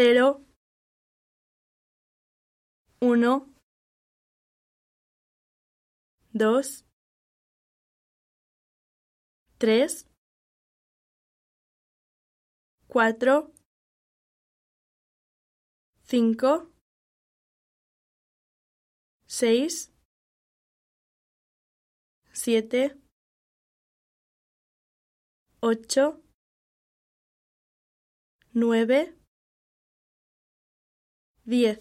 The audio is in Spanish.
cero, uno, dos, tres, cuatro, cinco, seis, siete, ocho, nueve, the